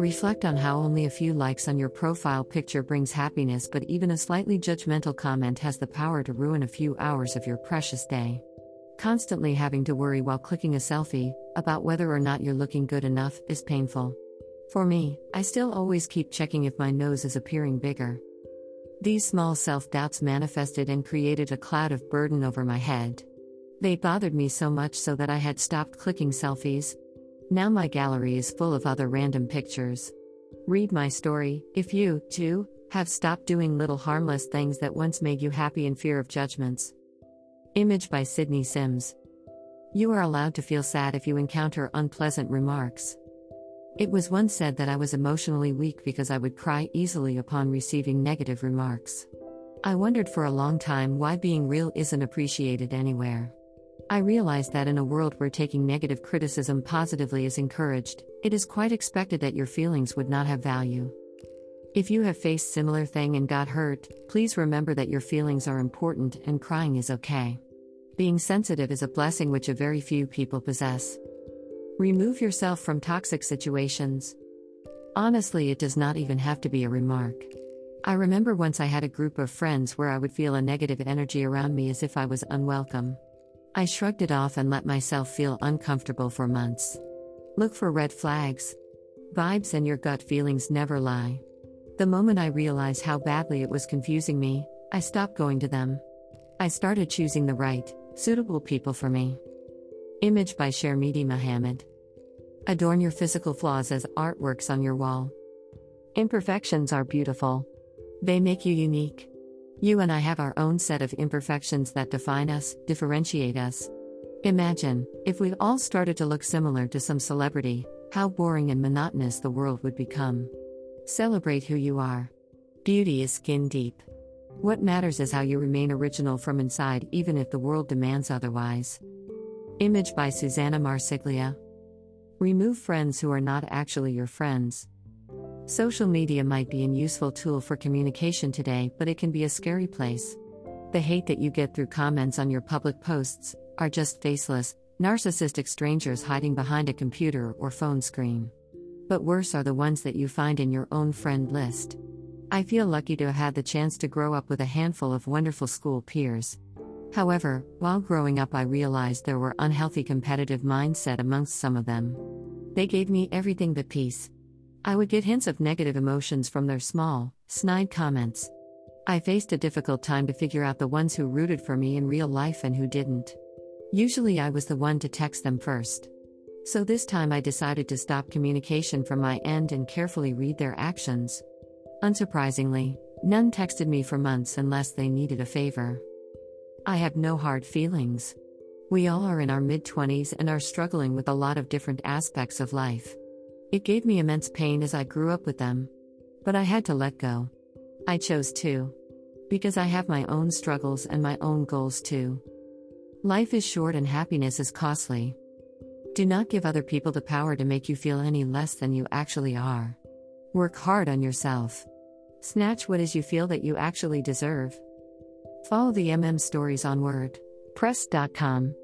Reflect on how only a few likes on your profile picture brings happiness, but even a slightly judgmental comment has the power to ruin a few hours of your precious day. Constantly having to worry while clicking a selfie about whether or not you're looking good enough is painful. For me, I still always keep checking if my nose is appearing bigger. These small self doubts manifested and created a cloud of burden over my head. They bothered me so much so that I had stopped clicking selfies, now my gallery is full of other random pictures. Read my story, if you, too, have stopped doing little harmless things that once made you happy in fear of judgments. Image by Sydney Sims. You are allowed to feel sad if you encounter unpleasant remarks. It was once said that I was emotionally weak because I would cry easily upon receiving negative remarks. I wondered for a long time why being real isn't appreciated anywhere. I realize that in a world where taking negative criticism positively is encouraged, it is quite expected that your feelings would not have value. If you have faced similar thing and got hurt, please remember that your feelings are important and crying is okay. Being sensitive is a blessing which a very few people possess. Remove yourself from toxic situations. Honestly, it does not even have to be a remark. I remember once I had a group of friends where I would feel a negative energy around me as if I was unwelcome. I shrugged it off and let myself feel uncomfortable for months. Look for red flags. Vibes and your gut feelings never lie. The moment I realized how badly it was confusing me, I stopped going to them. I started choosing the right, suitable people for me. Image by Sharmiti Mohammed. Adorn your physical flaws as artworks on your wall. Imperfections are beautiful. They make you unique. You and I have our own set of imperfections that define us, differentiate us. Imagine, if we all started to look similar to some celebrity, how boring and monotonous the world would become. Celebrate who you are. Beauty is skin deep. What matters is how you remain original from inside, even if the world demands otherwise. Image by Susanna Marsiglia. Remove friends who are not actually your friends. Social media might be an useful tool for communication today, but it can be a scary place. The hate that you get through comments on your public posts are just faceless, narcissistic strangers hiding behind a computer or phone screen. But worse are the ones that you find in your own friend list. I feel lucky to have had the chance to grow up with a handful of wonderful school peers. However, while growing up, I realized there were unhealthy competitive mindset amongst some of them. They gave me everything but peace. I would get hints of negative emotions from their small, snide comments. I faced a difficult time to figure out the ones who rooted for me in real life and who didn't. Usually I was the one to text them first. So this time I decided to stop communication from my end and carefully read their actions. Unsurprisingly, none texted me for months unless they needed a favor. I have no hard feelings. We all are in our mid 20s and are struggling with a lot of different aspects of life. It gave me immense pain as I grew up with them. But I had to let go. I chose to. Because I have my own struggles and my own goals too. Life is short and happiness is costly. Do not give other people the power to make you feel any less than you actually are. Work hard on yourself. Snatch what is you feel that you actually deserve. Follow the MM stories on WordPress.com.